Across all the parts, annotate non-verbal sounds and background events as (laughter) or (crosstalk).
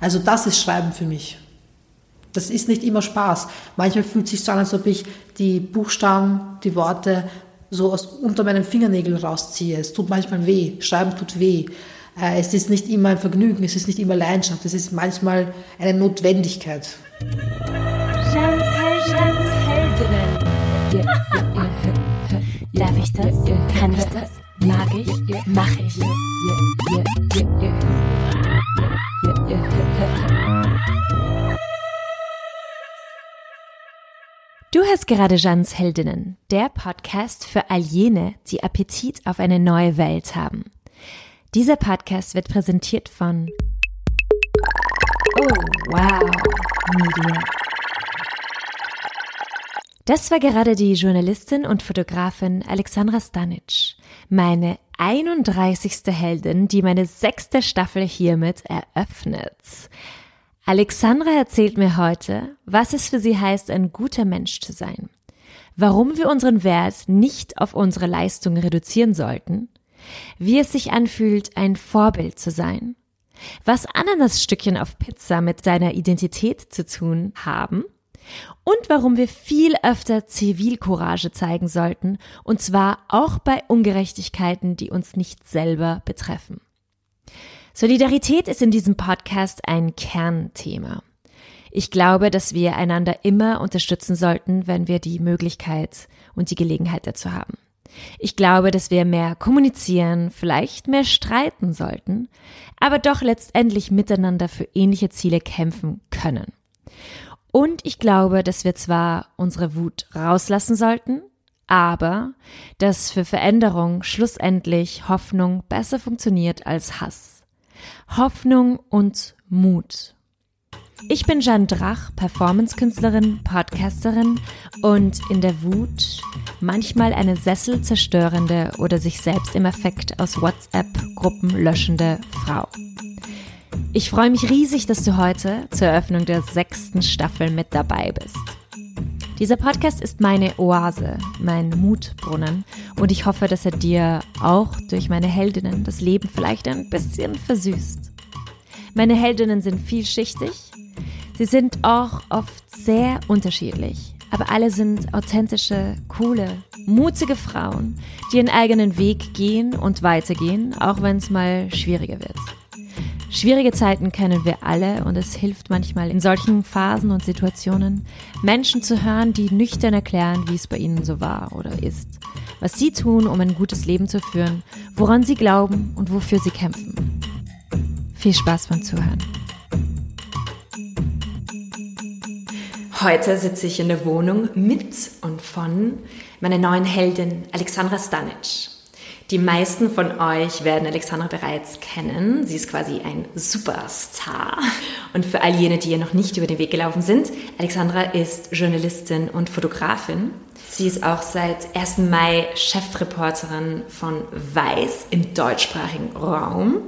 Also das ist Schreiben für mich. Das ist nicht immer Spaß. Manchmal fühlt es sich so an, als ob ich die Buchstaben, die Worte so aus unter meinen Fingernägeln rausziehe. Es tut manchmal weh. Schreiben tut weh. Äh, es ist nicht immer ein Vergnügen, es ist nicht immer Leidenschaft, es ist manchmal eine Notwendigkeit. Darf ich das? Kann ich das? Mag ich? Mach ich? Du hörst gerade Jans Heldinnen, der Podcast für all jene, die Appetit auf eine neue Welt haben. Dieser Podcast wird präsentiert von Oh, wow, Media. Das war gerade die Journalistin und Fotografin Alexandra Stanic, meine 31. Heldin, die meine sechste Staffel hiermit eröffnet. Alexandra erzählt mir heute, was es für sie heißt, ein guter Mensch zu sein, warum wir unseren Wert nicht auf unsere Leistung reduzieren sollten, wie es sich anfühlt, ein Vorbild zu sein, was Ananasstückchen auf Pizza mit seiner Identität zu tun haben und warum wir viel öfter Zivilcourage zeigen sollten, und zwar auch bei Ungerechtigkeiten, die uns nicht selber betreffen. Solidarität ist in diesem Podcast ein Kernthema. Ich glaube, dass wir einander immer unterstützen sollten, wenn wir die Möglichkeit und die Gelegenheit dazu haben. Ich glaube, dass wir mehr kommunizieren, vielleicht mehr streiten sollten, aber doch letztendlich miteinander für ähnliche Ziele kämpfen können. Und ich glaube, dass wir zwar unsere Wut rauslassen sollten, aber dass für Veränderung schlussendlich Hoffnung besser funktioniert als Hass. Hoffnung und Mut. Ich bin Jeanne Drach, Performancekünstlerin, Podcasterin und in der Wut manchmal eine sesselzerstörende oder sich selbst im Effekt aus WhatsApp-Gruppen löschende Frau. Ich freue mich riesig, dass du heute zur Eröffnung der sechsten Staffel mit dabei bist. Dieser Podcast ist meine Oase, mein Mutbrunnen und ich hoffe, dass er dir auch durch meine Heldinnen das Leben vielleicht ein bisschen versüßt. Meine Heldinnen sind vielschichtig, sie sind auch oft sehr unterschiedlich, aber alle sind authentische, coole, mutige Frauen, die ihren eigenen Weg gehen und weitergehen, auch wenn es mal schwieriger wird. Schwierige Zeiten kennen wir alle und es hilft manchmal in solchen Phasen und Situationen, Menschen zu hören, die nüchtern erklären, wie es bei ihnen so war oder ist, was sie tun, um ein gutes Leben zu führen, woran sie glauben und wofür sie kämpfen. Viel Spaß beim Zuhören. Heute sitze ich in der Wohnung mit und von meiner neuen Heldin Alexandra Stanic. Die meisten von euch werden Alexandra bereits kennen. Sie ist quasi ein Superstar. Und für all jene, die ihr noch nicht über den Weg gelaufen sind, Alexandra ist Journalistin und Fotografin. Sie ist auch seit 1. Mai Chefreporterin von Weiß im deutschsprachigen Raum.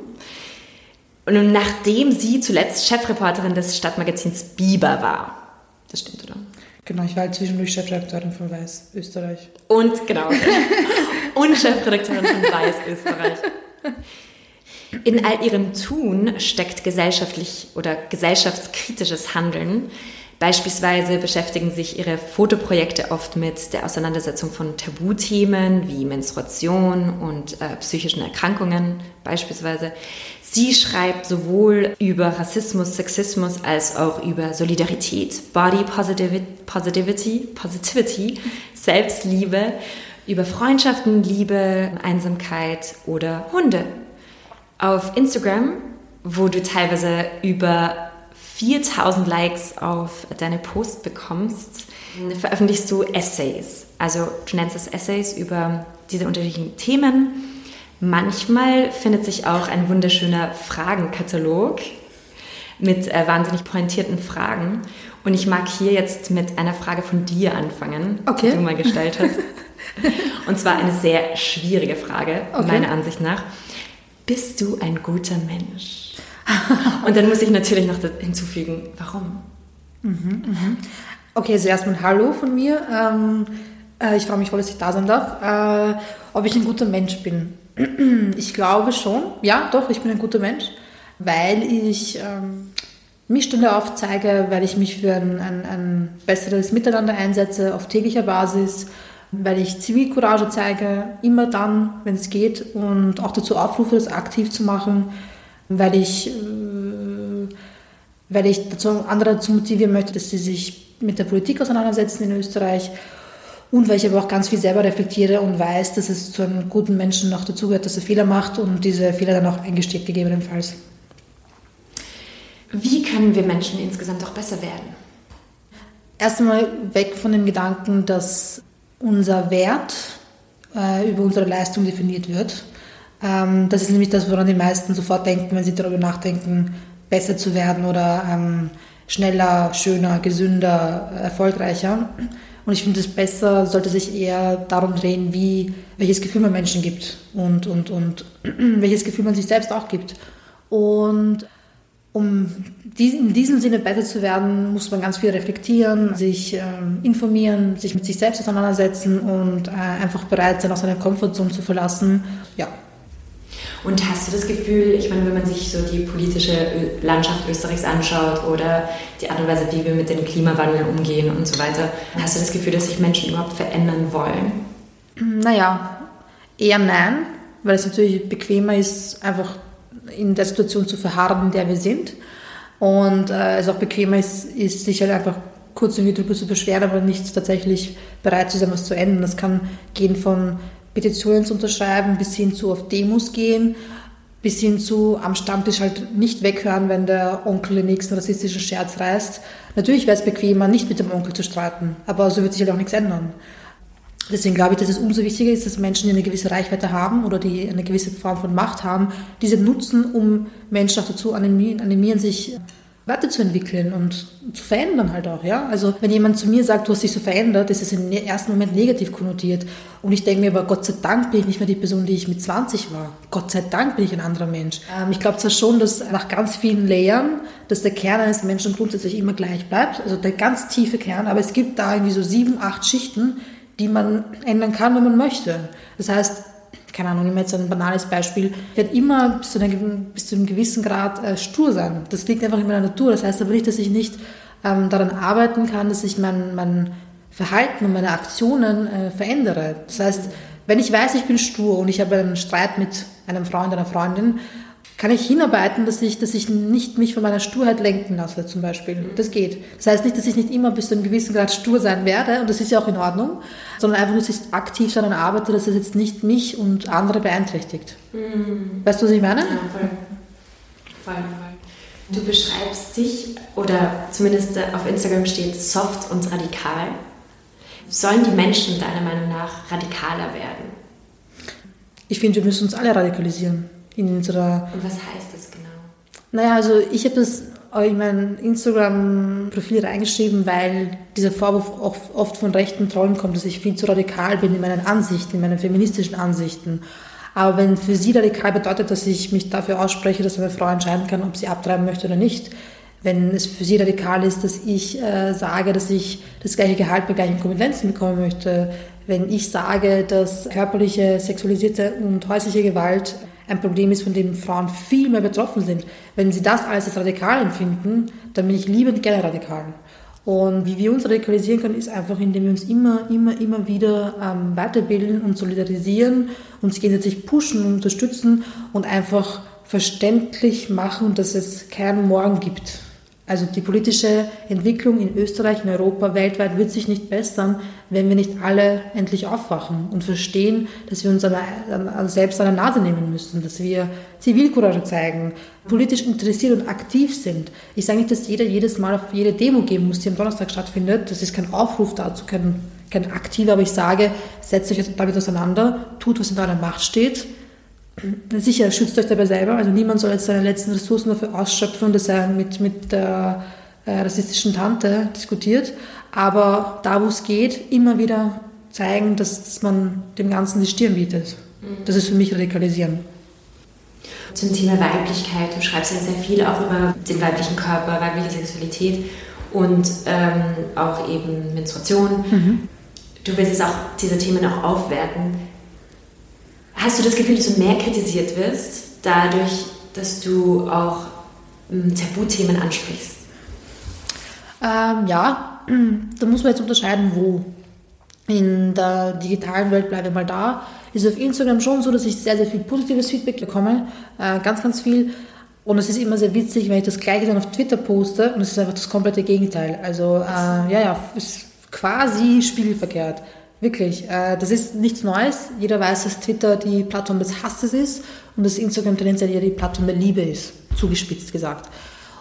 Und nachdem sie zuletzt Chefreporterin des Stadtmagazins Biber war. Das stimmt, oder? Genau, ich war halt zwischendurch Chefredakteurin von Weiß Österreich. Und genau. (laughs) und Chefredakteurin von Weiß Österreich. In all ihrem Tun steckt gesellschaftlich oder gesellschaftskritisches Handeln. Beispielsweise beschäftigen sich ihre Fotoprojekte oft mit der Auseinandersetzung von Tabuthemen wie Menstruation und äh, psychischen Erkrankungen beispielsweise. Sie schreibt sowohl über Rassismus, Sexismus als auch über Solidarität, Body Positivity, Positivity, Selbstliebe, über Freundschaften, Liebe, Einsamkeit oder Hunde. Auf Instagram, wo du teilweise über 4000 Likes auf deine Post bekommst, veröffentlichst du Essays. Also du nennst es Essays über diese unterschiedlichen Themen Manchmal findet sich auch ein wunderschöner Fragenkatalog mit äh, wahnsinnig pointierten Fragen. Und ich mag hier jetzt mit einer Frage von dir anfangen, okay. die du mal gestellt hast. (laughs) Und zwar eine sehr schwierige Frage, okay. meiner Ansicht nach. Bist du ein guter Mensch? Und dann muss ich natürlich noch hinzufügen, warum? Mhm, mhm. Okay, also erstmal Hallo von mir. Ähm, äh, ich freue mich voll, dass ich da sein darf. Äh, ob ich ein guter Mensch bin? (clears throat) Ich glaube schon. Ja, doch, ich bin ein guter Mensch, weil ich ähm, Missstände aufzeige, weil ich mich für ein, ein, ein besseres Miteinander einsetze auf täglicher Basis, weil ich Zivilcourage zeige, immer dann, wenn es geht und auch dazu aufrufe, das aktiv zu machen, weil ich, äh, weil ich dazu, andere dazu motivieren möchte, dass sie sich mit der Politik auseinandersetzen in Österreich und weil ich aber auch ganz viel selber reflektiere und weiß, dass es zu einem guten Menschen noch dazugehört, dass er Fehler macht und diese Fehler dann auch eingesteht gegebenenfalls. Wie können wir Menschen insgesamt auch besser werden? Erst einmal weg von dem Gedanken, dass unser Wert äh, über unsere Leistung definiert wird. Ähm, das ist nämlich das, woran die meisten sofort denken, wenn sie darüber nachdenken, besser zu werden oder ähm, schneller, schöner, gesünder, erfolgreicher. Und ich finde, es besser sollte sich eher darum drehen, wie, welches Gefühl man Menschen gibt und, und, und (clears throat) welches Gefühl man sich selbst auch gibt. Und um in diesem Sinne besser zu werden, muss man ganz viel reflektieren, sich ähm, informieren, sich mit sich selbst auseinandersetzen und äh, einfach bereit sein, aus seiner Komfortzone zu verlassen. Ja. Und hast du das Gefühl, ich meine, wenn man sich so die politische Landschaft Österreichs anschaut oder die Art und Weise, wie wir mit dem Klimawandel umgehen und so weiter, hast du das Gefühl, dass sich Menschen überhaupt verändern wollen? Naja, eher nein, weil es natürlich bequemer ist, einfach in der Situation zu verharren, in der wir sind. Und äh, es auch bequemer ist, ist sich einfach kurz irgendwie drüber zu beschweren, aber nicht tatsächlich bereit zu sein, was zu ändern. Das kann gehen von Petitionen zu unterschreiben bis hin zu auf Demos gehen, bis hin zu am Stammtisch halt nicht weghören, wenn der Onkel den nächsten rassistischen Scherz reißt. Natürlich wäre es bequemer, nicht mit dem Onkel zu streiten, aber so wird sich halt auch nichts ändern. Deswegen glaube ich, dass es umso wichtiger ist, dass Menschen, die eine gewisse Reichweite haben oder die eine gewisse Form von Macht haben, diese nutzen, um Menschen auch dazu animieren, animieren sich weiterzuentwickeln und zu verändern halt auch, ja. Also wenn jemand zu mir sagt, du hast dich so verändert, ist es im ersten Moment negativ konnotiert. Und ich denke mir aber, Gott sei Dank bin ich nicht mehr die Person, die ich mit 20 war. Gott sei Dank bin ich ein anderer Mensch. Ähm, ich glaube zwar schon, dass nach ganz vielen Layern, dass der Kern eines Menschen grundsätzlich immer gleich bleibt, also der ganz tiefe Kern, aber es gibt da irgendwie so sieben, acht Schichten, die man ändern kann, wenn man möchte. Das heißt, keine Ahnung, ich nehme jetzt ein banales Beispiel, ich werde immer bis zu, einem, bis zu einem gewissen Grad äh, stur sein. Das liegt einfach in meiner Natur. Das heißt aber nicht, dass ich nicht ähm, daran arbeiten kann, dass ich mein, mein Verhalten und meine Aktionen äh, verändere. Das heißt, wenn ich weiß, ich bin stur und ich habe einen Streit mit einem Freund, einer Freundin, kann ich hinarbeiten, dass ich, dass ich nicht mich von meiner Sturheit lenken lasse, zum Beispiel. Mhm. Das geht. Das heißt nicht, dass ich nicht immer bis zu einem gewissen Grad stur sein werde, und das ist ja auch in Ordnung, sondern einfach nur, dass ich aktiv daran arbeite, dass es jetzt nicht mich und andere beeinträchtigt. Mhm. Weißt du, was ich meine? Ja, voll. Voll, voll. Du beschreibst dich, oder zumindest auf Instagram steht soft und radikal. Sollen die Menschen deiner Meinung nach radikaler werden? Ich finde, wir müssen uns alle radikalisieren in unserer. Und was heißt das genau? Naja, also ich habe das in mein Instagram-Profil reingeschrieben, weil dieser Vorwurf oft von rechten Trollen kommt, dass ich viel zu radikal bin in meinen Ansichten, in meinen feministischen Ansichten. Aber wenn für sie radikal bedeutet, dass ich mich dafür ausspreche, dass eine Frau entscheiden kann, ob sie abtreiben möchte oder nicht, wenn es für sie radikal ist, dass ich äh, sage, dass ich das gleiche Gehalt bei gleichen Kompetenzen bekommen möchte, wenn ich sage, dass körperliche, sexualisierte und häusliche Gewalt ein Problem ist, von dem Frauen viel mehr betroffen sind. Wenn sie das als radikal empfinden, dann bin ich liebend gerne radikal. Und wie wir uns radikalisieren können, ist einfach, indem wir uns immer, immer, immer wieder ähm, weiterbilden und solidarisieren, uns gegenseitig pushen und unterstützen und einfach verständlich machen, dass es keinen Morgen gibt. Also die politische Entwicklung in Österreich, in Europa, weltweit wird sich nicht bessern, wenn wir nicht alle endlich aufwachen und verstehen, dass wir uns an, an, selbst an der Nase nehmen müssen, dass wir Zivilcourage zeigen, politisch interessiert und aktiv sind. Ich sage nicht, dass jeder jedes Mal auf jede Demo gehen muss, die am Donnerstag stattfindet. Das ist kein Aufruf dazu, kein, kein aktiver, aber ich sage, setzt euch damit auseinander, tut, was in eurer Macht steht, Sicher, schützt euch dabei selber. Also niemand soll jetzt seine letzten Ressourcen dafür ausschöpfen, dass er mit, mit der äh, rassistischen Tante diskutiert. Aber da, wo es geht, immer wieder zeigen, dass, dass man dem Ganzen die Stirn bietet. Mhm. Das ist für mich Radikalisieren. Zum Thema Weiblichkeit, du schreibst ja sehr viel auch über den weiblichen Körper, weibliche Sexualität und ähm, auch eben Menstruation. Mhm. Du willst jetzt auch diese Themen auch aufwerten. Hast du das Gefühl, dass du mehr kritisiert wirst, dadurch, dass du auch hm, Tabuthemen ansprichst? Ähm, ja, da muss man jetzt unterscheiden, wo. In der digitalen Welt bleibe ich mal da. Ist auf Instagram schon so, dass ich sehr, sehr viel positives Feedback bekomme. Äh, ganz, ganz viel. Und es ist immer sehr witzig, wenn ich das Gleiche dann auf Twitter poste und es ist einfach das komplette Gegenteil. Also, äh, ja, ja, ist quasi spiegelverkehrt. Wirklich. Äh, das ist nichts Neues. Jeder weiß, dass Twitter die Plattform des Hasses ist und dass Instagram tendenziell eher die Plattform der Liebe ist. Zugespitzt gesagt.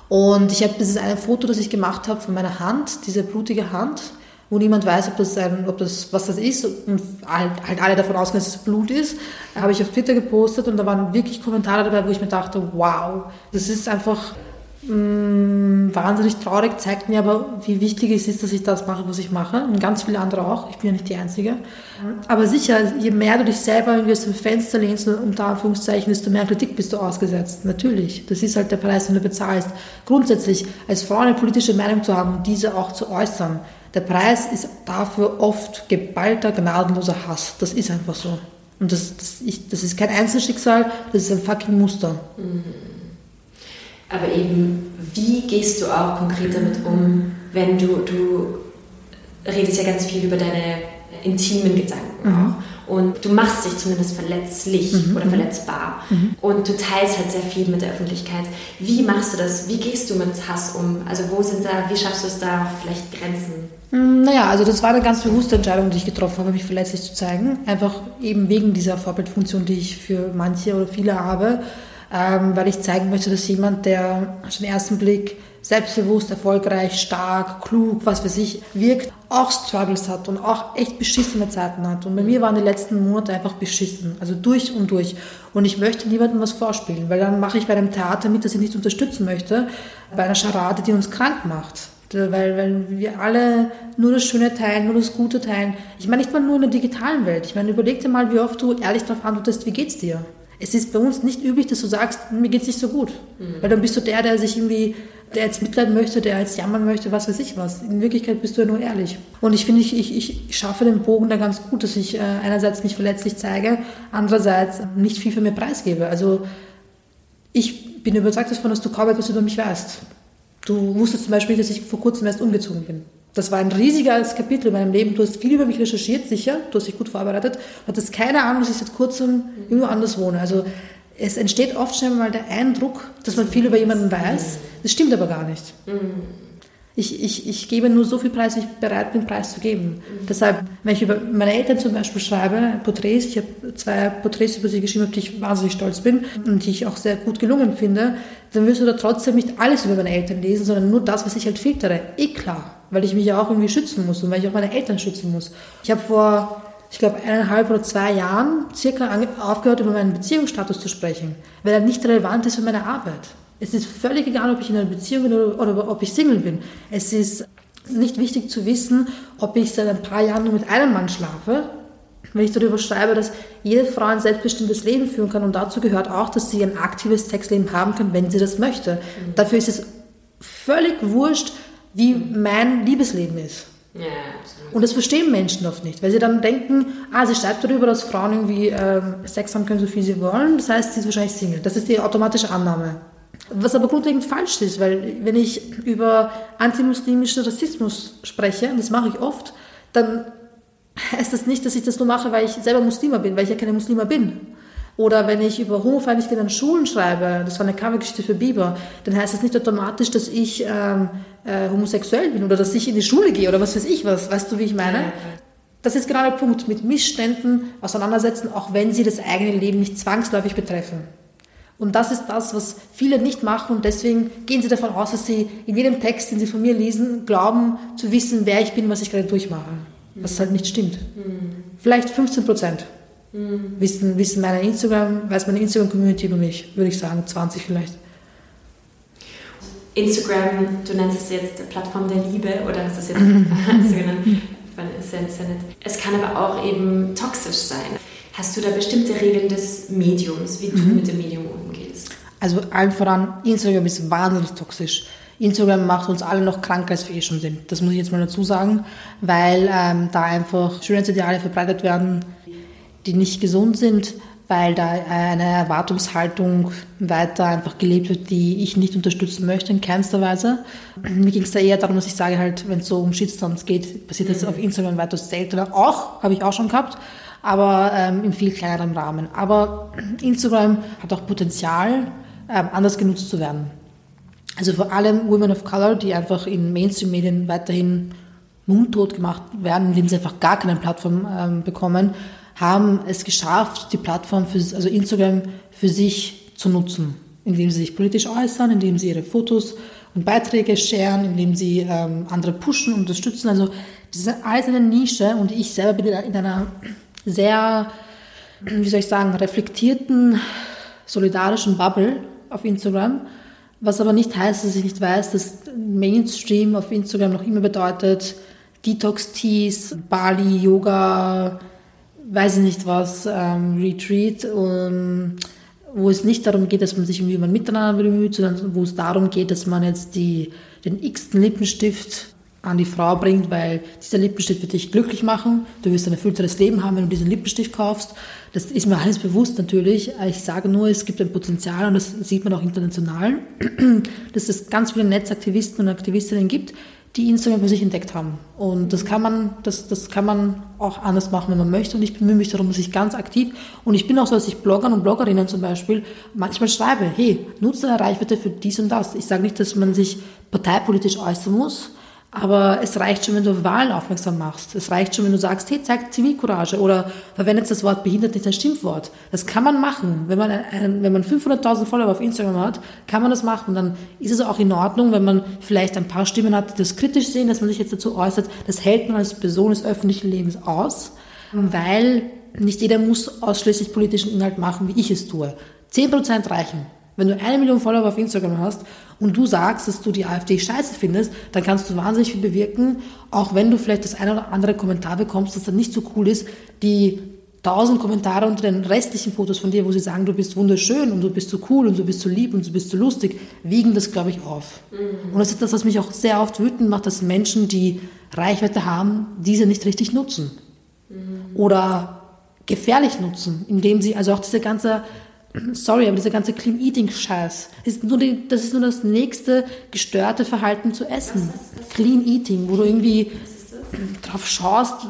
Und ich habe dieses eine Foto, das ich gemacht habe von meiner Hand, diese blutige Hand, wo niemand weiß, ob das, ein, ob das was das ist und halt, halt alle davon ausgehen, dass es Blut ist, habe ich auf Twitter gepostet und da waren wirklich Kommentare dabei, wo ich mir dachte, wow, das ist einfach mh, mm, wahnsinnig traurig, zeigt mir aber, wie wichtig es ist, dass ich das mache, was ich mache und ganz viele andere auch. Ich bin ja nicht die Einzige. Aber sicher, je mehr du dich selber irgendwie aus dem Fenster lehnst, unter Anführungszeichen, desto mehr Kritik bist du ausgesetzt. Natürlich. Das ist halt der Preis, den du bezahlst. Grundsätzlich, als Frau eine politische Meinung zu haben und diese auch zu äußern, der Preis ist dafür oft geballter, gnadenloser Hass. Das ist einfach so. Und das, das, ich, das ist kein Einzelschicksal, das ist ein fucking Muster. Mhm. Aber eben, wie gehst du auch konkret damit um, wenn du, du redest ja ganz viel über deine intimen Gedanken mhm. auch. Und du machst dich zumindest verletzlich mhm. oder mhm. verletzbar. Mhm. Und du teilst halt sehr viel mit der Öffentlichkeit. Wie machst du das? Wie gehst du mit Hass um? Also wo sind da, wie schaffst du es da vielleicht Grenzen? Mm, naja, also das war eine ganz bewusste Entscheidung, die ich getroffen habe, mich verletzlich zu zeigen. Einfach eben wegen dieser Vorbildfunktion, die ich für manche oder viele habe. Ähm, weil ich zeigen möchte, dass jemand, der auf den ersten Blick selbstbewusst, erfolgreich, stark, klug, was für sich wirkt, auch Struggles hat und auch echt beschissene Zeiten hat. Und bei mir waren die letzten Monate einfach beschissen, also durch und durch. Und ich möchte niemandem was vorspielen, weil dann mache ich bei einem Theater mit, das ich nicht unterstützen möchte, bei einer Charade, die uns krank macht. Weil, weil wir alle nur das Schöne teilen, nur das Gute teilen. Ich meine nicht mal nur in der digitalen Welt. Ich meine, überleg dir mal, wie oft du ehrlich darauf antwortest, wie geht's dir? Es ist bei uns nicht üblich, dass du sagst, mir geht's nicht so gut. Mhm. Weil dann bist du der, der sich irgendwie, der jetzt mitleiden möchte, der jetzt jammern möchte, was weiß ich was. In Wirklichkeit bist du ja nur ehrlich. Und ich finde, ich, ich, ich schaffe den Bogen da ganz gut, dass ich äh, einerseits mich verletzlich zeige, andererseits nicht viel für mir preisgebe. Also ich bin überzeugt davon, dass du kaum etwas über mich weißt. Du wusstest zum Beispiel, dass ich vor kurzem erst umgezogen bin. Das war ein riesiges Kapitel in meinem Leben. Du hast viel über mich recherchiert, sicher. Du hast dich gut vorbereitet. Hattest keine Ahnung, dass ich seit kurzem irgendwo anders wohne. Also es entsteht oft schon mal der Eindruck, dass man viel über jemanden weiß. Das stimmt aber gar nicht. Mhm. Ich, ich, ich gebe nur so viel Preis, wie ich bereit bin, Preis zu geben. Mhm. Deshalb, wenn ich über meine Eltern zum Beispiel schreibe, Porträts, ich habe zwei Porträts über sie geschrieben, auf die ich wahnsinnig stolz bin und die ich auch sehr gut gelungen finde, dann wirst du da trotzdem nicht alles über meine Eltern lesen, sondern nur das, was ich halt filtere. Eh klar, weil ich mich ja auch irgendwie schützen muss und weil ich auch meine Eltern schützen muss. Ich habe vor ich glaube, eineinhalb oder zwei Jahren circa aufgehört, über meinen Beziehungsstatus zu sprechen, weil er nicht relevant ist für meine Arbeit. Es ist völlig egal, ob ich in einer Beziehung bin oder, oder ob ich Single bin. Es ist nicht wichtig zu wissen, ob ich seit ein paar Jahren nur mit einem Mann schlafe. Wenn ich darüber schreibe, dass jede Frau ein selbstbestimmtes Leben führen kann und dazu gehört auch, dass sie ein aktives Sexleben haben kann, wenn sie das möchte. Mhm. Dafür ist es völlig wurscht, wie mein Liebesleben ist. Ja, und das verstehen Menschen oft nicht, weil sie dann denken, ah, sie schreibt darüber, dass Frauen irgendwie äh, Sex haben können, so viel sie wollen, das heißt, sie ist wahrscheinlich Single. Das ist die automatische Annahme. Was aber grundlegend falsch ist, weil wenn ich über antimuslimischen Rassismus spreche, und das mache ich oft, dann heißt das nicht, dass ich das nur mache, weil ich selber Muslima bin, weil ich ja keine Muslima bin. Oder wenn ich über Homofeindlichkeit an Schulen schreibe, das war eine Covergeschichte für Bieber, dann heißt das nicht automatisch, dass ich ähm, äh, homosexuell bin oder dass ich in die Schule gehe oder was weiß ich was. Weißt du, wie ich meine? Das ist genau der Punkt, mit Missständen auseinandersetzen, auch wenn sie das eigene Leben nicht zwangsläufig betreffen. Und das ist das, was viele nicht machen und deswegen gehen sie davon aus, dass sie in jedem Text, den sie von mir lesen, glauben zu wissen, wer ich bin, was ich gerade durchmache. Was halt nicht stimmt. Mhm. Vielleicht 15 Prozent mhm. wissen, wissen meine Instagram, weiß meine Instagram-Community über mich, würde ich sagen, 20 vielleicht. Instagram, du nennst es jetzt Plattform der Liebe oder hast du es jetzt (laughs) (laughs) so genannt? Es kann aber auch eben toxisch sein. Hast du da bestimmte Regeln des Mediums, wie du mhm. mit dem Medium umgehst? Also allen voran, Instagram ist wahnsinnig toxisch. Instagram macht uns alle noch kranker, als wir eh schon sind. Das muss ich jetzt mal dazu sagen, weil ähm, da einfach Schönheitsideale verbreitet werden, die nicht gesund sind. weil da eine Erwartungshaltung weiter einfach gelebt wird, die ich nicht unterstützen möchte in keinster Weise. Mir ging es da eher darum, dass ich sage halt, wenn es so um Shitstorms geht, passiert das mhm. auf Instagram weitaus seltener. Auch, habe ich auch schon gehabt, aber ähm, in viel kleinerem Rahmen. Aber Instagram hat auch Potenzial, ähm, anders genutzt zu werden. Also vor allem Women of Color, die einfach in Mainstream-Medien weiterhin mundtot gemacht werden, indem sie einfach gar keine Plattform ähm, bekommen, haben es geschafft, die Plattform, für, also Instagram, für sich zu nutzen, indem sie sich politisch äußern, indem sie ihre Fotos und Beiträge sharen, indem sie ähm, andere pushen, unterstützen. Also das ist alles eine Nische und ich selber bin in einer sehr, wie soll ich sagen, reflektierten, solidarischen Bubble auf Instagram. Was aber nicht heißt, dass ich nicht weiß, dass Mainstream auf Instagram noch immer bedeutet Detox-Teas, Bali, Yoga, weiß ich nicht was, ähm, Retreat, um, wo es nicht darum geht, dass man sich irgendwie miteinander bemüht, sondern wo es darum geht, dass man jetzt die, den x-ten Lippenstift an die Frau bringt, weil dieser Lippenstift wird dich glücklich machen. Du wirst ein erfüllteres Leben haben, wenn du diesen Lippenstift kaufst. Das ist mir alles bewusst natürlich. Ich sage nur, es gibt ein Potenzial und das sieht man auch international, (clears throat) dass es ganz viele Netzaktivisten und Aktivistinnen gibt, die Instagram für sich entdeckt haben. Und das kann man, das, das kann man auch anders machen, wenn man möchte. Und ich bemühe mich darum, dass ich ganz aktiv, und ich bin auch so, dass ich Bloggern und Bloggerinnen zum Beispiel manchmal schreibe, hey, nutze deine Reichweite für dies und das. Ich sage nicht, dass man sich parteipolitisch äußern muss, aber es reicht schon, wenn du Wahlen aufmerksam machst. Es reicht schon, wenn du sagst, hey, zeig Zivilcourage oder verwendet das Wort behindert nicht als Schimpfwort. Das kann man machen. Wenn man, ein, wenn man 500.000 Follower auf Instagram hat, kann man das machen. dann ist es auch in Ordnung, wenn man vielleicht ein paar Stimmen hat, die das kritisch sehen, dass man sich jetzt dazu äußert. Das hält man als Person des öffentlichen Lebens aus, weil nicht jeder muss ausschließlich politischen Inhalt machen, wie ich es tue. 10% reichen. Wenn du eine Million Follower auf Instagram hast und du sagst, dass du die AfD scheiße findest, dann kannst du wahnsinnig viel bewirken, auch wenn du vielleicht das eine oder andere Kommentar bekommst, das dann nicht so cool ist, die tausend Kommentare unter den restlichen Fotos von dir, wo sie sagen, du bist wunderschön und du bist so cool und du bist so lieb und du bist so lustig, wiegen das, glaube ich, auf. Mhm. Und das ist das, was mich auch sehr oft wütend macht, dass Menschen, die Reichweite haben, diese nicht richtig nutzen. Mhm. Oder gefährlich nutzen, indem sie, also auch diese ganze sorry, aber dieser ganze Clean Eating Scheiß, ist nur die, das ist nur das nächste gestörte Verhalten zu essen. Clean Eating, wo du irgendwie drauf schaust,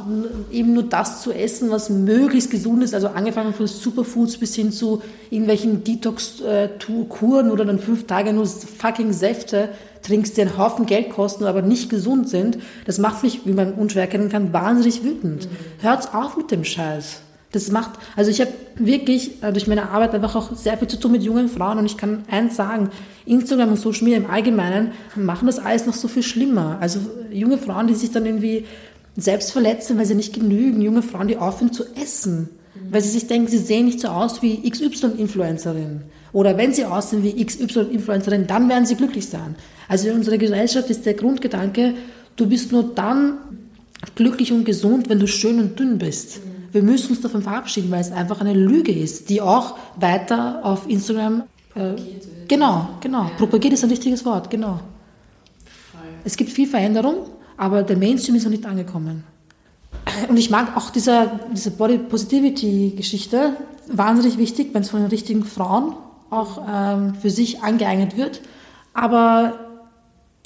eben nur das zu essen, was möglichst gesund ist, also angefangen von Superfoods bis hin zu irgendwelchen Detox-Kuren oder dann fünf Tage nur fucking Säfte trinkst, die einen Haufen Geld kosten, aber nicht gesund sind. Das macht mich, wie man unschwer erkennen kann, wahnsinnig wütend. Hört's auf mit dem Scheiß. Das macht, also ich habe wirklich äh, durch meine Arbeit einfach auch sehr viel zu tun mit jungen Frauen und ich kann eins sagen, Instagram und Social Media im Allgemeinen machen das alles noch so viel schlimmer. Also junge Frauen, die sich dann irgendwie selbst verletzen, weil sie nicht genügen, junge Frauen, die aufhören zu essen, weil sie sich denken, sie sehen nicht so aus wie XY-Influencerin. Oder wenn sie aussehen wie XY-Influencerin, dann werden sie glücklich sein. Also in unserer Gesellschaft ist der Grundgedanke, du bist nur dann glücklich und gesund, wenn du schön und dünn bist wir müssen uns davon verabschieden, weil es einfach eine Lüge ist, die auch weiter auf Instagram äh, genau, genau, ja. propagiert ist ein richtiges Wort, genau. Voll. Es gibt viel Veränderung, aber der Mainstream ist noch nicht angekommen. Und ich mag auch diese, diese Body Positivity Geschichte wahnsinnig wichtig, wenn es von den richtigen Frauen auch ähm, für sich angeeignet wird. Aber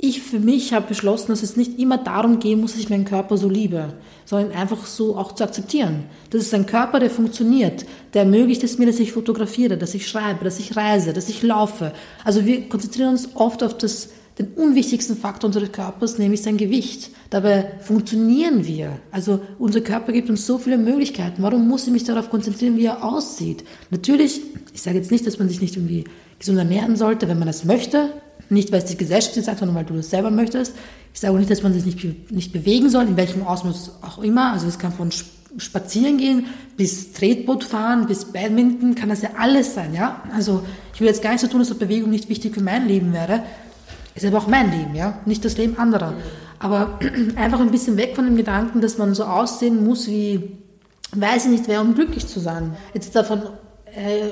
ich für mich habe beschlossen, dass es nicht immer darum gehen muss, dass ich meinen Körper so liebe, sondern einfach so auch zu akzeptieren. Das ist ein Körper, der funktioniert, der ermöglicht es mir, dass ich fotografiere, dass ich schreibe, dass ich reise, dass ich laufe. Also wir konzentrieren uns oft auf das, den unwichtigsten Faktor unseres Körpers, nämlich sein Gewicht. Dabei funktionieren wir. Also unser Körper gibt uns so viele Möglichkeiten. Warum muss ich mich darauf konzentrieren, wie er aussieht? Natürlich, ich sage jetzt nicht, dass man sich nicht irgendwie gesund ernähren sollte, wenn man das möchte. Nicht, weil es die Gesellschaft sagt, sondern weil du das selber möchtest. Ich sage auch nicht, dass man sich nicht, nicht bewegen soll, in welchem Ausmaß auch immer. Also es kann von Spazieren gehen bis Tretboot fahren, bis Badminton, kann das ja alles sein, ja. Also ich will jetzt gar nicht so tun, dass Bewegung nicht wichtig für mein Leben wäre. Ist aber auch mein Leben, ja, nicht das Leben anderer. Aber (clears throat) einfach ein bisschen weg von dem Gedanken, dass man so aussehen muss wie, weiß ich nicht wer, um glücklich zu sein. Jetzt davon äh,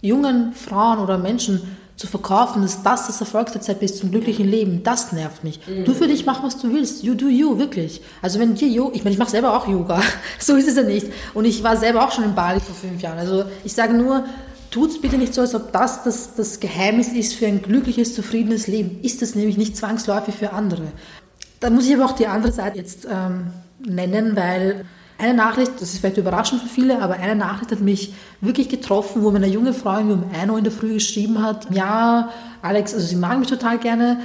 jungen Frauen oder Menschen zu verkaufen, dass das das Erfolgsrezept ist zum glücklichen Leben, das nervt mich. Mhm. Du für dich mach, was du willst. You do you, wirklich. Also wenn dir Yoga, ich meine, ich mache selber auch Yoga. (laughs) so ist es ja nicht. Und ich war selber auch schon in Bali vor fünf Jahren. Also ich sage nur, tut's bitte nicht so, als ob das, das das Geheimnis ist für ein glückliches, zufriedenes Leben. Ist es nämlich nicht zwangsläufig für andere. Da muss ich aber auch die andere Seite jetzt ähm, nennen, weil eine Nachricht, das ist vielleicht überraschend für viele, aber eine Nachricht hat mich wirklich getroffen, wo mir eine junge Frau um 1 Uhr in der Früh geschrieben hat, ja, Alex, also sie mag mich total gerne,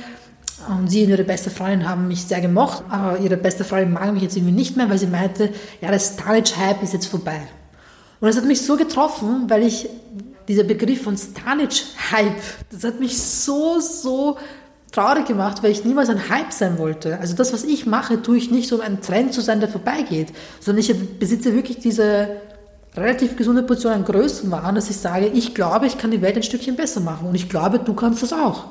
und sie und ihre beste Freundin haben mich sehr gemocht, aber ihre beste Freundin mag mich jetzt irgendwie nicht mehr, weil sie meinte, ja, der Stanic-Hype ist jetzt vorbei. Und das hat mich so getroffen, weil ich, dieser Begriff von Stanic-Hype, das hat mich so, so traurig gemacht, weil ich niemals ein Hype sein wollte. Also das, was ich mache, tue ich nicht, um ein Trend zu sein, der vorbeigeht, sondern ich besitze wirklich diese relativ gesunde Portion an Größenwahn, dass ich sage, ich glaube, ich kann die Welt ein Stückchen besser machen und ich glaube, du kannst das auch.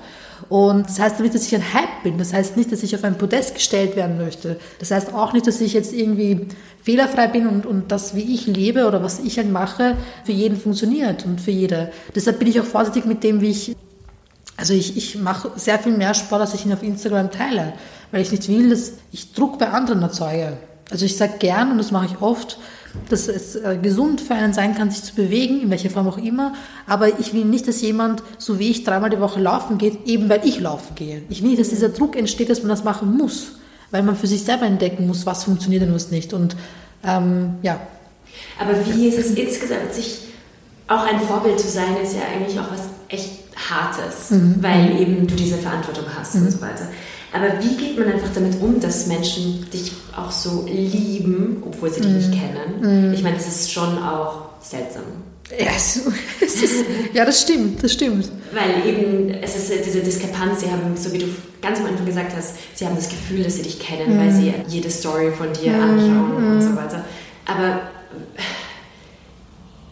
Und das heißt nicht, dass ich ein Hype bin. Das heißt nicht, dass ich auf ein Podest gestellt werden möchte. Das heißt auch nicht, dass ich jetzt irgendwie fehlerfrei bin und, und das, wie ich lebe oder was ich halt mache, für jeden funktioniert und für jede. Deshalb bin ich auch vorsichtig mit dem, wie ich also ich, ich mache sehr viel mehr Sport, als ich ihn auf Instagram teile, weil ich nicht will, dass ich Druck bei anderen erzeuge. Also ich sage gern, und das mache ich oft, dass es äh, gesund für einen sein kann, sich zu bewegen, in welcher Form auch immer. Aber ich will nicht, dass jemand, so wie ich, dreimal die Woche laufen geht, eben weil ich laufen gehe. Ich will nicht, dass dieser Druck entsteht, dass man das machen muss, weil man für sich selber entdecken muss, was funktioniert und was nicht. Und ähm, ja. Aber wie ist es insgesamt, sich auch ein Vorbild zu sein, ist ja eigentlich auch was echt Hartes, mhm. weil eben du diese Verantwortung hast mhm. und so weiter. Aber wie geht man einfach damit um, dass Menschen dich auch so lieben, obwohl sie dich mhm. nicht kennen? Mhm. Ich meine, das ist schon auch seltsam. Ja, es ist, (laughs) ja, das stimmt, das stimmt. Weil eben, es ist diese Diskrepanz, sie haben, so wie du ganz am Anfang gesagt hast, sie haben das Gefühl, dass sie dich kennen, weil mhm. sie jede Story von dir mhm. anschauen und so weiter. Aber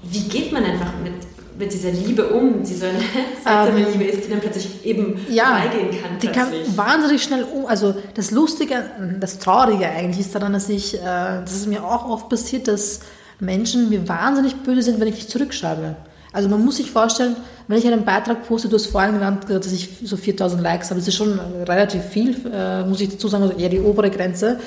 wie geht man einfach mit mit dieser Liebe um, die so eine (laughs) seltsame ähm, Liebe ist, die dann plötzlich eben ja, vorbeigehen kann. Die kann wahnsinnig schnell um. Also das Lustige, das Traurige eigentlich ist daran, dass ich, äh, das ist mir auch oft passiert, dass Menschen mir wahnsinnig böse sind, wenn ich nicht zurückschreibe. Also man muss sich vorstellen, wenn ich einen Beitrag poste, du hast vorhin genannt, dass ich so 4000 Likes habe, das ist schon relativ viel, äh, muss ich dazu sagen, also eher die obere Grenze.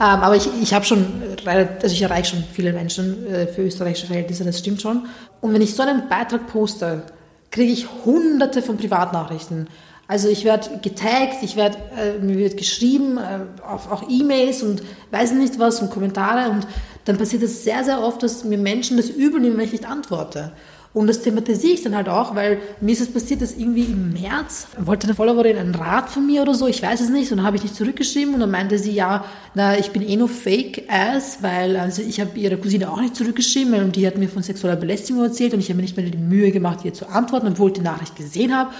Ähm, aber ich, ich habe schon, also ich erreiche schon viele Menschen äh, für österreichische Verhältnisse, das stimmt schon. Und wenn ich so einen Beitrag poste, kriege ich hunderte von Privatnachrichten. Also ich werde getaggt, ich werde, äh, mir wird geschrieben, äh, auch, auch E-Mails und weiß nicht was und Kommentare und dann passiert es sehr, sehr oft, dass mir Menschen das übel nehmen, wenn ich nicht antworte. Und das thematisiere ich dann halt auch, weil mir ist es passiert, dass irgendwie im März wollte eine Followerin einen Rat von mir oder so, ich weiß es nicht, und dann habe ich nicht zurückgeschrieben und dann meinte sie, ja, na, ich bin eh nur Fake-Ass, weil also ich habe ihre Cousine auch nicht zurückgeschrieben, weil die hat mir von sexueller Belästigung erzählt und ich habe mir nicht mehr die Mühe gemacht, ihr zu antworten, obwohl ich die Nachricht gesehen habe.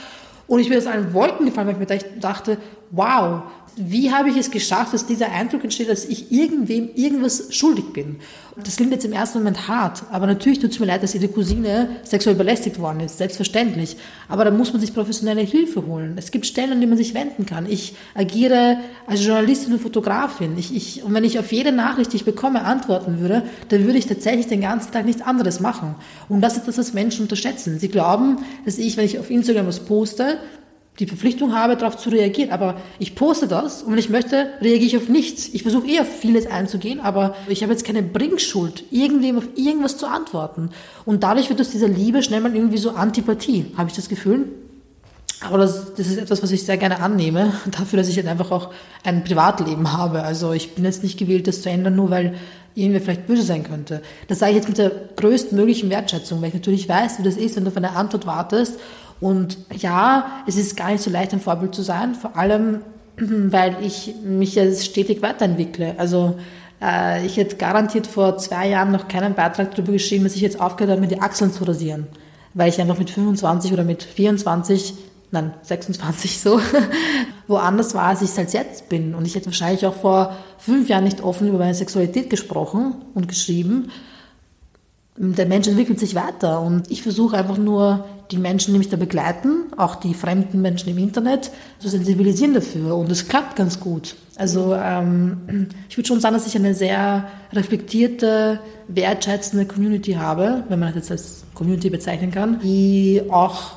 Und ich bin aus allen Wolken gefallen, weil ich mir dachte, wow, wie habe ich es geschafft, dass dieser Eindruck entsteht, dass ich irgendwem irgendwas schuldig bin. Das klingt jetzt im ersten Moment hart, aber natürlich tut es mir leid, dass ihre Cousine sexuell belästigt worden ist, selbstverständlich. Aber da muss man sich professionelle Hilfe holen. Es gibt Stellen, an die man sich wenden kann. Ich agiere als Journalistin und Fotografin. Ich, ich, und wenn ich auf jede Nachricht, die ich bekomme, antworten würde, dann würde ich tatsächlich den ganzen Tag nichts anderes machen. Und das ist das, was Menschen unterschätzen. Sie glauben, dass ich, wenn ich auf Instagram was poste, die Verpflichtung habe, darauf zu reagieren. Aber ich poste das und wenn ich möchte, reagiere ich auf nichts. Ich versuche eher vieles einzugehen, aber ich habe jetzt keine Bringschuld, irgendwem auf irgendwas zu antworten. Und dadurch wird aus dieser Liebe schnell mal irgendwie so Antipathie, habe ich das Gefühl. Aber das, das ist etwas, was ich sehr gerne annehme, (laughs) dafür, dass ich halt einfach auch ein Privatleben habe. Also ich bin jetzt nicht gewählt, das zu ändern, nur weil irgendwer vielleicht böse sein könnte. Das sage ich jetzt mit der größtmöglichen Wertschätzung, weil ich natürlich weiß, wie das ist, wenn du auf eine Antwort wartest und ja, es ist gar nicht so leicht, ein Vorbild zu sein, vor allem, (clears throat) weil ich mich ja stetig weiterentwickle. Also äh, ich hätte garantiert vor zwei Jahren noch keinen Beitrag darüber geschrieben, dass ich jetzt aufgehört habe, mir die Achseln zu rasieren. Weil ich einfach mit 25 oder mit 24, nein, 26 so, (laughs) woanders war, als ich es halt jetzt bin. Und ich hätte wahrscheinlich auch vor fünf Jahren nicht offen über meine Sexualität gesprochen und geschrieben. Der Mensch entwickelt sich weiter und ich versuche einfach nur die Menschen, die mich da begleiten, auch die fremden Menschen im Internet, zu sensibilisieren dafür. Und es klappt ganz gut. Also ähm, ich würde schon sagen, dass ich eine sehr reflektierte, wertschätzende Community habe, wenn man das jetzt als Community bezeichnen kann, die auch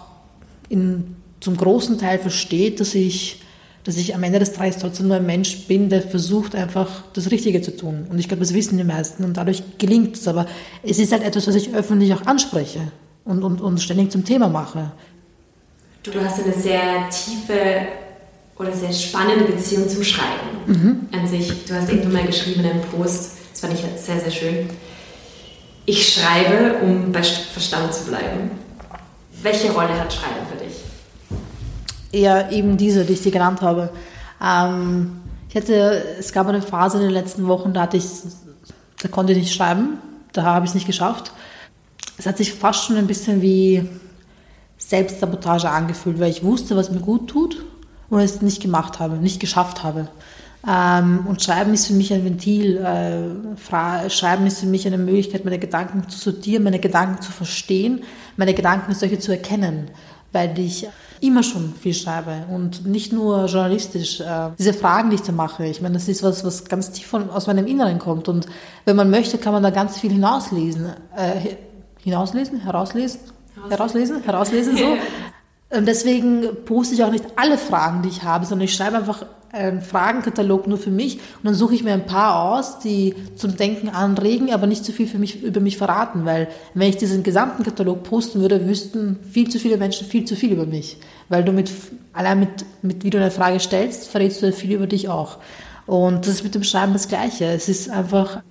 in zum großen Teil versteht, dass ich, dass ich am Ende des Tages trotzdem nur ein Mensch bin, der versucht einfach das Richtige zu tun. Und ich glaube, das wissen die meisten und dadurch gelingt es. Aber es ist halt etwas, was ich öffentlich auch anspreche und, und, und ständig zum Thema mache. Du, du hast eine sehr tiefe oder sehr spannende Beziehung zum Schreiben mhm. an sich. Du hast irgendwann mal geschrieben in einem Post, das fand ich sehr, sehr schön. Ich schreibe, um bei Verstand zu bleiben. Welche Rolle hat Schreiben für dich? eher eben diese, die ich dir genannt habe. Ähm, ich hatte, es gab eine Phase in den letzten Wochen, da hatte ich, da konnte ich nicht schreiben, da habe ich es nicht geschafft. Es hat sich fast schon ein bisschen wie Selbstsabotage angefühlt, weil ich wusste, was mir gut tut und es nicht gemacht habe, nicht geschafft habe. Ähm, und Schreiben ist für mich ein Ventil. Äh, Schreiben ist für mich eine Möglichkeit, meine Gedanken zu sortieren, meine Gedanken zu verstehen, meine Gedanken solche zu erkennen, weil ich immer schon viel schreibe und nicht nur journalistisch. Äh, diese Fragen, die ich da mache, ich meine, das ist was, was ganz tief von, aus meinem Inneren kommt und wenn man möchte, kann man da ganz viel hinauslesen. Hinauslesen? Herauslesen? Herauslesen? Herauslesen, so. Und (laughs) deswegen poste ich auch nicht alle Fragen, die ich habe, sondern ich schreibe einfach einen Fragenkatalog nur für mich und dann suche ich mir ein paar aus, die zum Denken anregen, aber nicht zu viel für mich, über mich verraten, weil wenn ich diesen gesamten Katalog posten würde, wüssten viel zu viele Menschen viel zu viel über mich, weil du mit, allein mit, mit wie du eine Frage stellst, verrätst du viel über dich auch. Und das ist mit dem Schreiben das Gleiche. Es ist einfach,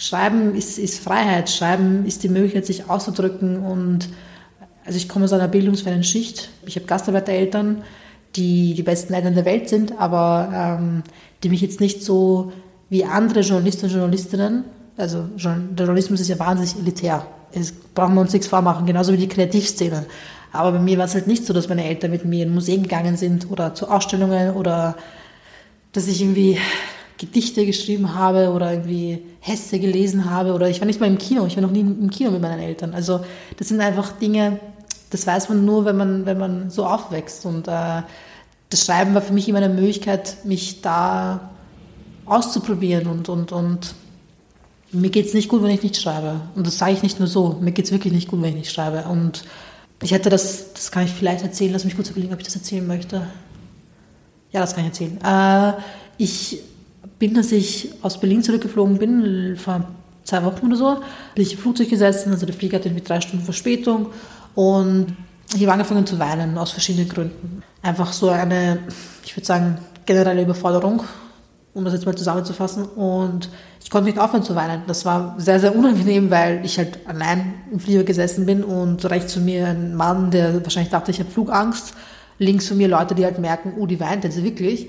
Schreiben ist, ist Freiheit, Schreiben ist die Möglichkeit, sich auszudrücken und also ich komme aus einer bildungsfernen Schicht. Ich habe Gastarbeitereltern, die die besten Eltern der Welt sind, aber ähm, die mich jetzt nicht so wie andere Journalisten und Journalistinnen, also der Journalismus ist ja wahnsinnig elitär. Es brauchen wir uns nichts vormachen, genauso wie die Kreativszene. Aber bei mir war es halt nicht so, dass meine Eltern mit mir in Museen gegangen sind oder zu Ausstellungen oder dass ich irgendwie Gedichte geschrieben habe oder irgendwie Hesse gelesen habe oder ich war nicht mal im Kino, ich war noch nie im Kino mit meinen Eltern. Also das sind einfach Dinge, das weiß man nur, wenn man, wenn man so aufwächst. Und äh, das Schreiben war für mich immer eine Möglichkeit, mich da auszuprobieren. Und, und, und mir geht es nicht gut, wenn ich nicht schreibe. Und das sage ich nicht nur so. Mir geht es wirklich nicht gut, wenn ich nicht schreibe. Und ich hätte das, das kann ich vielleicht erzählen. Lass mich kurz überlegen, ob ich das erzählen möchte. Ja, das kann ich erzählen. Äh, ich bin, dass ich aus Berlin zurückgeflogen bin, vor zwei Wochen oder so, bin ich im Flugzeug gesessen, also der Flieger hatte irgendwie drei Stunden Verspätung und ich habe angefangen zu weinen, aus verschiedenen Gründen. Einfach so eine, ich würde sagen, generelle Überforderung, um das jetzt mal zusammenzufassen. Und ich konnte nicht aufhören zu weinen. Das war sehr, sehr unangenehm, weil ich halt allein im Flieger gesessen bin und rechts von mir ein Mann, der wahrscheinlich dachte, ich habe Flugangst. Links von mir Leute, die halt merken, oh, die weint jetzt wirklich.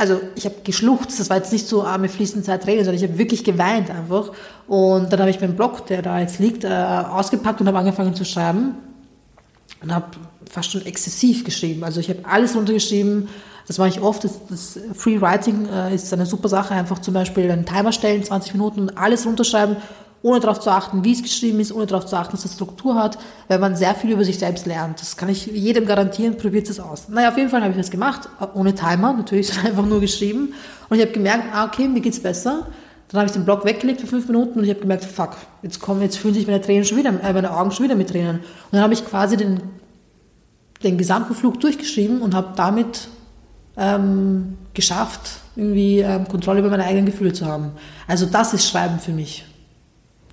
Also ich habe geschluchzt, das war jetzt nicht so arme fließende Zeit Tränen, sondern ich habe wirklich geweint einfach. Und dann habe ich meinen Blog, der da jetzt liegt, äh, ausgepackt und habe angefangen zu schreiben und habe fast schon exzessiv geschrieben. Also ich habe alles runtergeschrieben. Das mache ich oft. Das, das Free Writing äh, ist eine super Sache. Einfach zum Beispiel einen Timer stellen, 20 Minuten und alles runterschreiben, ohne darauf zu achten, wie es geschrieben ist, ohne darauf zu achten, dass es Struktur hat, weil man sehr viel über sich selbst lernt. Das kann ich jedem garantieren. Probiert es aus. Naja, auf jeden Fall habe ich das gemacht, ohne Timer, natürlich, (laughs) einfach nur geschrieben. Und ich habe gemerkt, ah, okay, mir geht's besser. Dann habe ich den Blog weggelegt für fünf Minuten und ich habe gemerkt, fuck, jetzt kommen, jetzt fühlen sich meine Tränen schon wieder, äh, meine Augen schon wieder mit Tränen. Und dann habe ich quasi den, den gesamten Flug durchgeschrieben und habe damit ähm, geschafft, irgendwie ähm, Kontrolle über meine eigenen Gefühle zu haben. Also das ist Schreiben für mich.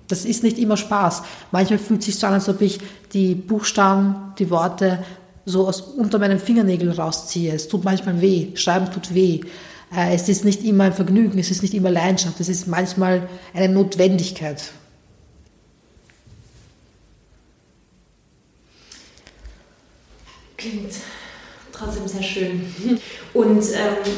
Das ist nicht immer Spaß. Manchmal fühlt es sich so an, als ob ich die Buchstaben, die Worte so aus unter meinen Fingernägeln rausziehe. Es tut manchmal weh. Schreiben tut weh. Äh, es ist nicht immer ein Vergnügen, es ist nicht immer Leidenschaft, es ist manchmal eine Notwendigkeit. Klingt trotzdem sehr schön. Und ähm,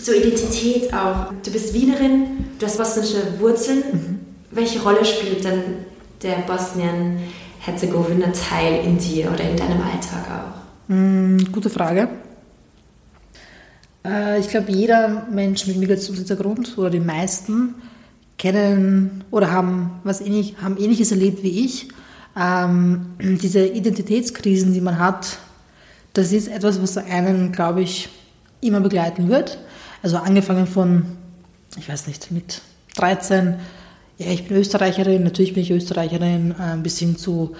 so Identität auch. Du bist Wienerin, du hast bosnische Wurzeln. Mhm. Welche Rolle spielt denn der Bosnien-Herzegowina-Teil in dir oder in deinem Alltag auch? Mhm, gute Frage. Äh, ich glaube, jeder Mensch mit Migrationshintergrund oder die meisten kennen oder haben was ähnlich, haben Ähnliches erlebt wie ich. Ähm, diese Identitätskrisen, die man hat, das ist etwas, was einen, glaube ich, immer begleiten wird. Also angefangen von, ich weiß nicht, mit 13, ja, ich bin Österreicherin, natürlich bin ich Österreicherin, äh, bis hin zu,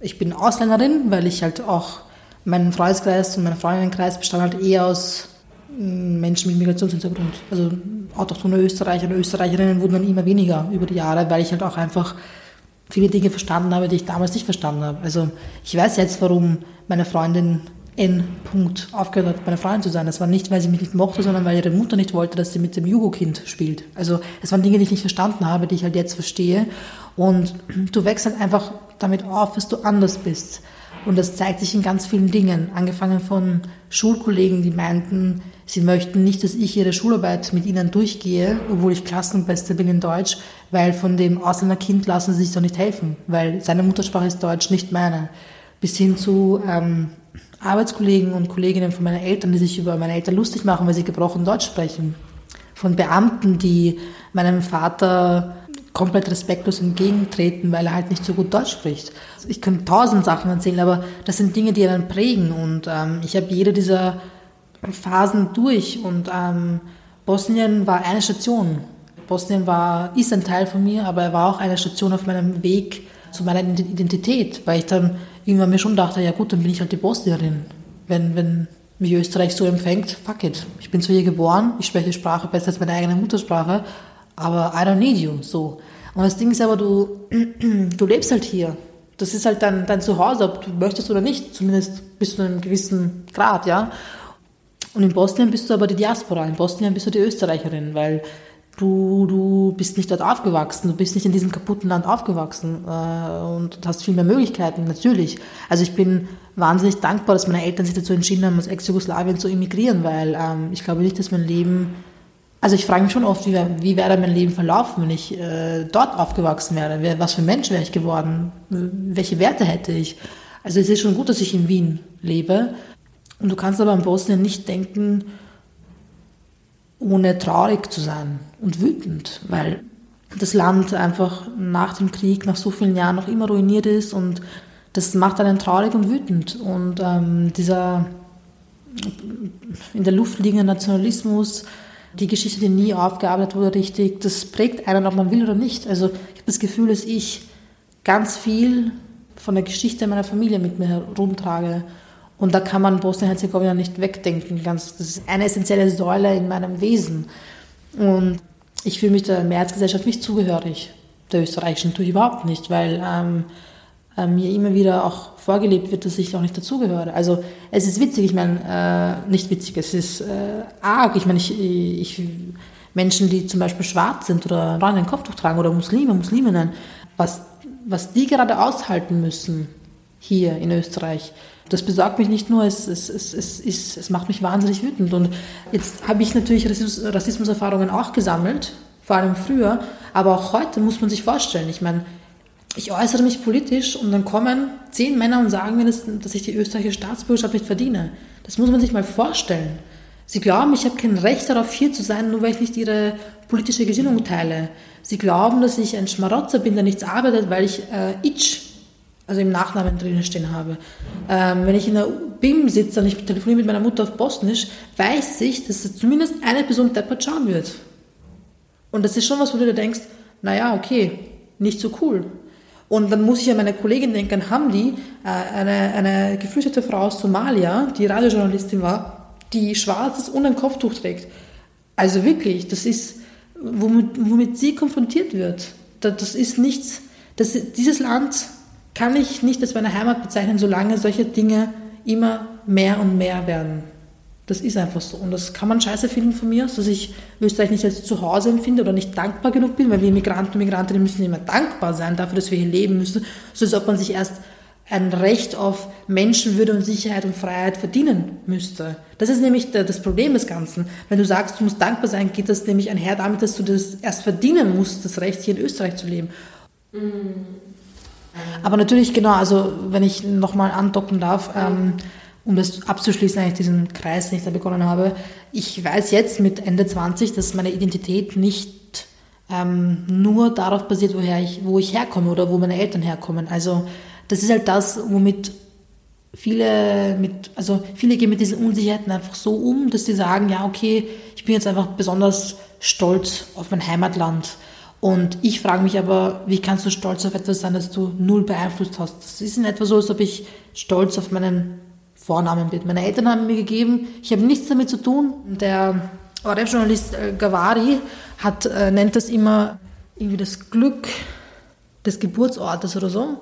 ich bin Ausländerin, weil ich halt auch Mein Freundeskreis und mein Freundinnenkreis bestand halt eher aus mm, Menschen mit Migrationshintergrund. Also autochtone Österreicher und Österreicherinnen wurden dann immer weniger über die Jahre, weil ich halt auch einfach viele Dinge verstanden habe, die ich damals nicht verstanden habe. Also ich weiß jetzt, warum meine Freundin N. Punkt aufgehört hat, meine Freundin zu sein. Das war nicht, weil sie mich nicht mochte, sondern weil ihre Mutter nicht wollte, dass sie mit dem Jugo-Kind spielt. Also es waren Dinge, die ich nicht verstanden habe, die ich halt jetzt verstehe. Und du wächst halt einfach damit auf, dass du anders bist. Und das zeigt sich in ganz vielen Dingen. Angefangen von Schulkollegen, die meinten, sie möchten nicht, dass ich ihre Schularbeit mit ihnen durchgehe, obwohl ich Klassenbeste bin in Deutsch, weil von dem Ausländerkind lassen sie sich doch nicht helfen, weil seine Muttersprache ist Deutsch, nicht meine. Bis hin zu ähm, Arbeitskollegen und Kolleginnen von meinen Eltern, die sich über meine Eltern lustig machen, weil sie gebrochen Deutsch sprechen. Von Beamten, die meinem Vater komplett respektlos entgegentreten, weil er halt nicht so gut Deutsch spricht. Ich kann tausend Sachen erzählen, aber das sind Dinge, die einen prägen und ähm, ich habe jede dieser Phasen durch und ähm, Bosnien war eine Station. Bosnien war, ist ein Teil von mir, aber er war auch eine Station auf meinem Weg zu meiner Identität, weil ich dann irgendwann mir schon dachte, ja gut, dann bin ich halt die Bosnierin. Wenn, wenn mich Österreich so empfängt, fuck it. Ich bin zwar hier geboren, ich spreche die Sprache besser als meine eigene Muttersprache, aber I don't need you, so. Und das Ding ist aber, du, (clears throat) du lebst halt hier. Das ist halt dein, dein Zuhause, ob du möchtest oder nicht, zumindest bis zu einem gewissen Grad, ja. Und in Bosnien bist du aber die Diaspora, in Bosnien bist du die Österreicherin, weil du, du bist nicht dort aufgewachsen, du bist nicht in diesem kaputten Land aufgewachsen äh, und hast viel mehr Möglichkeiten, natürlich. Also ich bin wahnsinnig dankbar, dass meine Eltern sich dazu entschieden haben, aus Ex-Jugoslawien zu emigrieren, weil ähm, ich glaube nicht, dass mein Leben, also ich frage mich schon oft, wie, wie wäre mein Leben verlaufen, wenn ich äh, dort aufgewachsen wäre, was für ein Mensch wäre ich geworden, welche Werte hätte ich. Also es ist schon gut, dass ich in Wien lebe und du kannst aber in Bosnien nicht denken, ohne traurig zu sein und wütend, weil das Land einfach nach dem Krieg, nach so vielen Jahren noch immer ruiniert ist und das macht einen traurig und wütend. Und ähm, dieser in der Luft liegende Nationalismus, die Geschichte, die nie aufgearbeitet wurde richtig, das prägt einen, ob man will oder nicht. Also ich habe das Gefühl, dass ich ganz viel von der Geschichte meiner Familie mit mir herumtrage. Und da kann man Bosnien-Herzegowina nicht wegdenken. Ganz, das ist eine essentielle Säule in meinem Wesen. Und ich fühle mich der Mehrheitsgesellschaft nicht zugehörig. Der österreichischen tue ich überhaupt nicht, weil ähm, äh, mir immer wieder auch vorgelebt wird, dass ich auch nicht dazugehöre. Also es ist witzig, ich meine, äh, nicht witzig, es ist äh, arg. Ich meine, ich, ich, Menschen, die zum Beispiel schwarz sind oder ein Kopftuch tragen oder Muslime, Musliminnen, was, was die gerade aushalten müssen hier in Österreich, das besorgt mich nicht nur, es, es, es, es, ist, es macht mich wahnsinnig wütend. Und jetzt habe ich natürlich Rassismus, Rassismuserfahrungen auch gesammelt, vor allem früher, aber auch heute muss man sich vorstellen, ich meine, ich äußere mich politisch und dann kommen zehn Männer und sagen mir, dass, dass ich die österreichische Staatsbürgerschaft nicht verdiene. Das muss man sich mal vorstellen. Sie glauben, ich habe kein Recht darauf, hier zu sein, nur weil ich nicht ihre politische Gesinnung teile. Sie glauben, dass ich ein Schmarotzer bin, der nichts arbeitet, weil ich äh, Itch also im Nachnamen drinnen stehen habe. Ähm, wenn ich in der BIM sitze und ich telefoniere mit meiner Mutter auf Bosnisch, weiß ich, dass zumindest eine Person deppert schauen wird. Und das ist schon was, wo du dir denkst, naja, okay, nicht so cool. Und dann muss ich an meine Kollegin denken, Hamdi, äh, eine, eine geflüchtete Frau aus Somalia, die Radiojournalistin war, die schwarzes und ein Kopftuch trägt. Also wirklich, das ist, womit, womit sie konfrontiert wird. Das ist nichts, das, dieses Land kann ich nicht als meine Heimat bezeichnen, solange solche Dinge immer mehr und mehr werden. Das ist einfach so. Und das kann man scheiße finden von mir, dass ich Österreich nicht als Zuhause empfinde oder nicht dankbar genug bin, weil wir Migranten und Migrantinnen müssen immer dankbar sein dafür, dass wir hier leben müssen, so als ob man sich erst ein Recht auf Menschenwürde und Sicherheit und Freiheit verdienen müsste. Das ist nämlich das Problem des Ganzen. Wenn du sagst, du musst dankbar sein, geht das nämlich einher damit, dass du das erst verdienen musst, das Recht hier in Österreich zu leben. Mm. Aber natürlich, genau, also wenn ich nochmal andocken darf, ähm, um das abzuschließen, eigentlich diesen Kreis, den ich da begonnen habe, ich weiß jetzt mit Ende 20, dass meine Identität nicht ähm, nur darauf basiert, woher ich, wo ich herkomme oder wo meine Eltern herkommen. Also das ist halt das, womit viele mit, also viele gehen mit diesen Unsicherheiten einfach so um, dass sie sagen, ja, okay, ich bin jetzt einfach besonders stolz auf mein Heimatland und ich frage mich aber, wie kannst du stolz auf etwas sein, das du null beeinflusst hast? Das ist in etwa so, als ob ich stolz auf meinen Vornamenbild. Meine Eltern haben mir gegeben, ich habe nichts damit zu tun. Der ORF-Journalist äh, Gavari hat, äh, nennt das immer irgendwie das Glück des Geburtsortes oder so.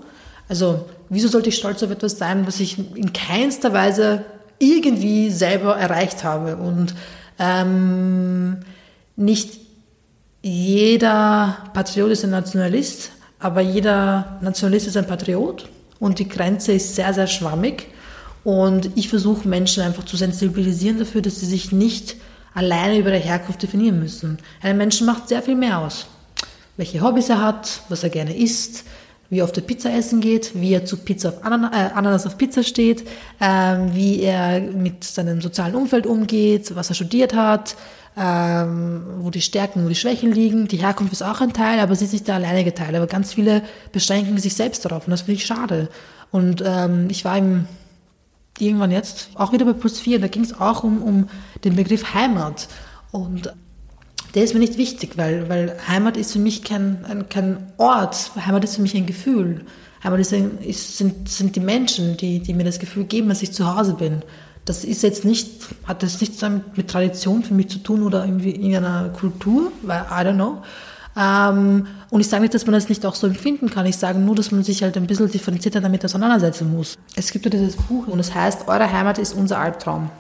Also, wieso sollte ich stolz auf etwas sein, was ich in keinster Weise irgendwie selber erreicht habe? Und ähm, nicht jeder Patriot ist ein Nationalist, aber jeder Nationalist ist ein Patriot und die Grenze ist sehr, sehr schwammig. Und ich versuche Menschen einfach zu sensibilisieren dafür, dass sie sich nicht alleine über ihre Herkunft definieren müssen. Ein Menschen macht sehr viel mehr aus. Welche Hobbys er hat, was er gerne isst, wie oft er Pizza essen geht, wie er zu Pizza auf Ananas, äh, Ananas auf Pizza steht, ähm, wie er mit seinem sozialen Umfeld umgeht, was er studiert hat, ähm, wo die Stärken, wo die Schwächen liegen. Die Herkunft ist auch ein Teil, aber sie ist nicht der alleinige Teil. Aber ganz viele beschränken sich selbst darauf und das finde ich schade. Und ähm, ich war im, irgendwann jetzt auch wieder bei Plus 4, da ging es auch um, um den Begriff Heimat. Und der ist mir nicht wichtig, weil, weil Heimat ist für mich kein, kein Ort, Heimat ist für mich ein Gefühl. Heimat ist, ein, ist, sind, sind die Menschen, die, die mir das Gefühl geben, dass ich zu Hause bin. Das ist jetzt nicht, hat das nichts mit Tradition für mich zu tun oder irgendwie in einer Kultur, weil I don't know. Ähm, und ich sage nicht, dass man das nicht auch so empfinden kann. Ich sage nur, dass man sich halt ein bisschen differenzierter damit auseinandersetzen muss. Es gibt ja dieses Buch und es heißt, eure Heimat ist unser Albtraum.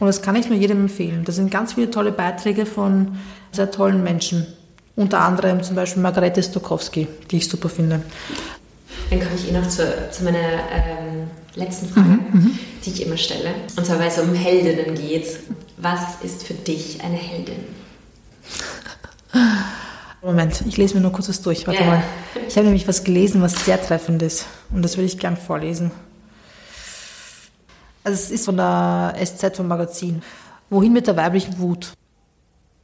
Und das kann ich nur jedem empfehlen. Da sind ganz viele tolle Beiträge von sehr tollen Menschen. Unter anderem zum Beispiel Margarete Stokowski, die ich super finde. Dann komme ich eh noch zu, zu meiner ähm, letzten Frage, mhm, mhm, die ich immer stelle. Und zwar, weil es um Heldinnen geht. Was ist für dich eine Heldin? Moment, ich lese mir nur kurz was durch. Warte yeah. mal. Ich habe nämlich was gelesen, was sehr treffend ist. Und das würde ich gern vorlesen. Also es ist von der SZ vom Magazin. Wohin mit der weiblichen Wut?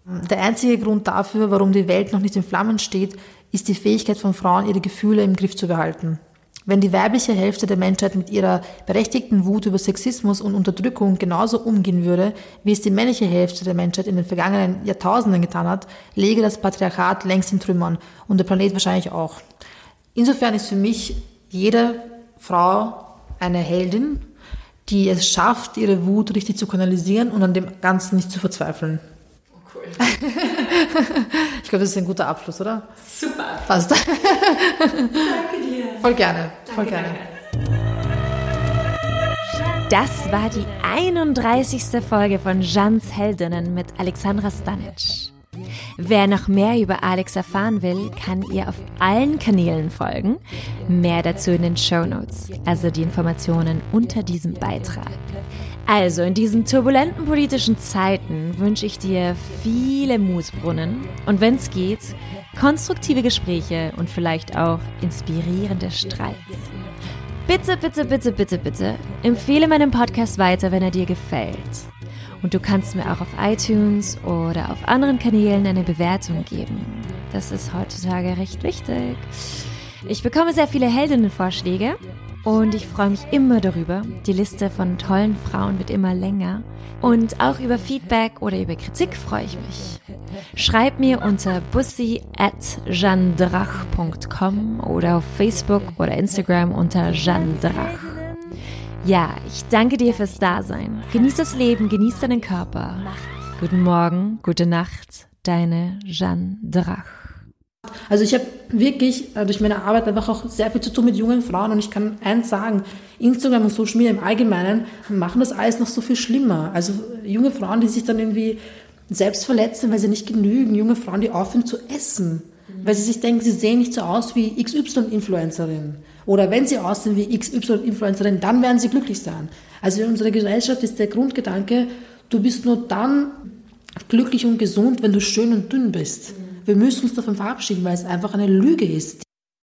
Der einzige Grund dafür, warum die Welt noch nicht in Flammen steht, ist die Fähigkeit von Frauen, ihre Gefühle im Griff zu behalten. Wenn die weibliche Hälfte der Menschheit mit ihrer berechtigten Wut über Sexismus und Unterdrückung genauso umgehen würde, wie es die männliche Hälfte der Menschheit in den vergangenen Jahrtausenden getan hat, läge das Patriarchat längst in Trümmern und der Planet wahrscheinlich auch. Insofern ist für mich jede Frau eine Heldin, die es schafft, ihre Wut richtig zu kanalisieren und an dem Ganzen nicht zu verzweifeln. (laughs) ich glaube, das ist ein guter Abschluss, oder? Super. Passt. Danke dir. Voll gerne. Voll gerne. Das war die 31. Folge von Jans Heldinnen mit Alexandra Stanic. Wer noch mehr über Alex erfahren will, kann ihr auf allen Kanälen folgen. Mehr dazu in den Show Notes, also die Informationen unter diesem Beitrag. Also, in diesen turbulenten politischen Zeiten wünsche ich dir viele Mußbrunnen und wenn es geht, konstruktive Gespräche und vielleicht auch inspirierende Streits. Bitte, bitte, bitte, bitte, bitte empfehle meinen Podcast weiter, wenn er dir gefällt. Und du kannst mir auch auf iTunes oder auf anderen Kanälen eine Bewertung geben. Das ist heutzutage recht wichtig. Ich bekomme sehr viele Heldinnenvorschläge und ich freue mich immer darüber. Die Liste von tollen Frauen wird immer länger. Und auch über Feedback oder über Kritik freue ich mich. Schreib mir unter bussi at jeandrach.com oder auf Facebook oder Instagram unter jeandrach. Ja, ich danke dir fürs Dasein. Genieß das Leben, genieß deinen Körper. Guten Morgen, gute Nacht, deine Jeanne Drach. Also ich habe wirklich äh, durch meine Arbeit einfach auch sehr viel zu tun mit jungen Frauen und ich kann eins sagen, Instagram und Social Media im Allgemeinen machen das alles noch so viel schlimmer. Also junge Frauen, die sich dann irgendwie selbst verletzen, weil sie nicht genügen, junge Frauen, die aufhören zu essen, weil sie sich denken, sie sehen nicht so aus wie XY-Influencerin. Oder wenn sie aussehen wie XY-Influencerin, dann werden sie glücklich sein. Also in unserer Gesellschaft ist der Grundgedanke, du bist nur dann glücklich und gesund, wenn du schön und dünn bist. Wir müssen uns davon verabschieden, weil es einfach eine Lüge ist.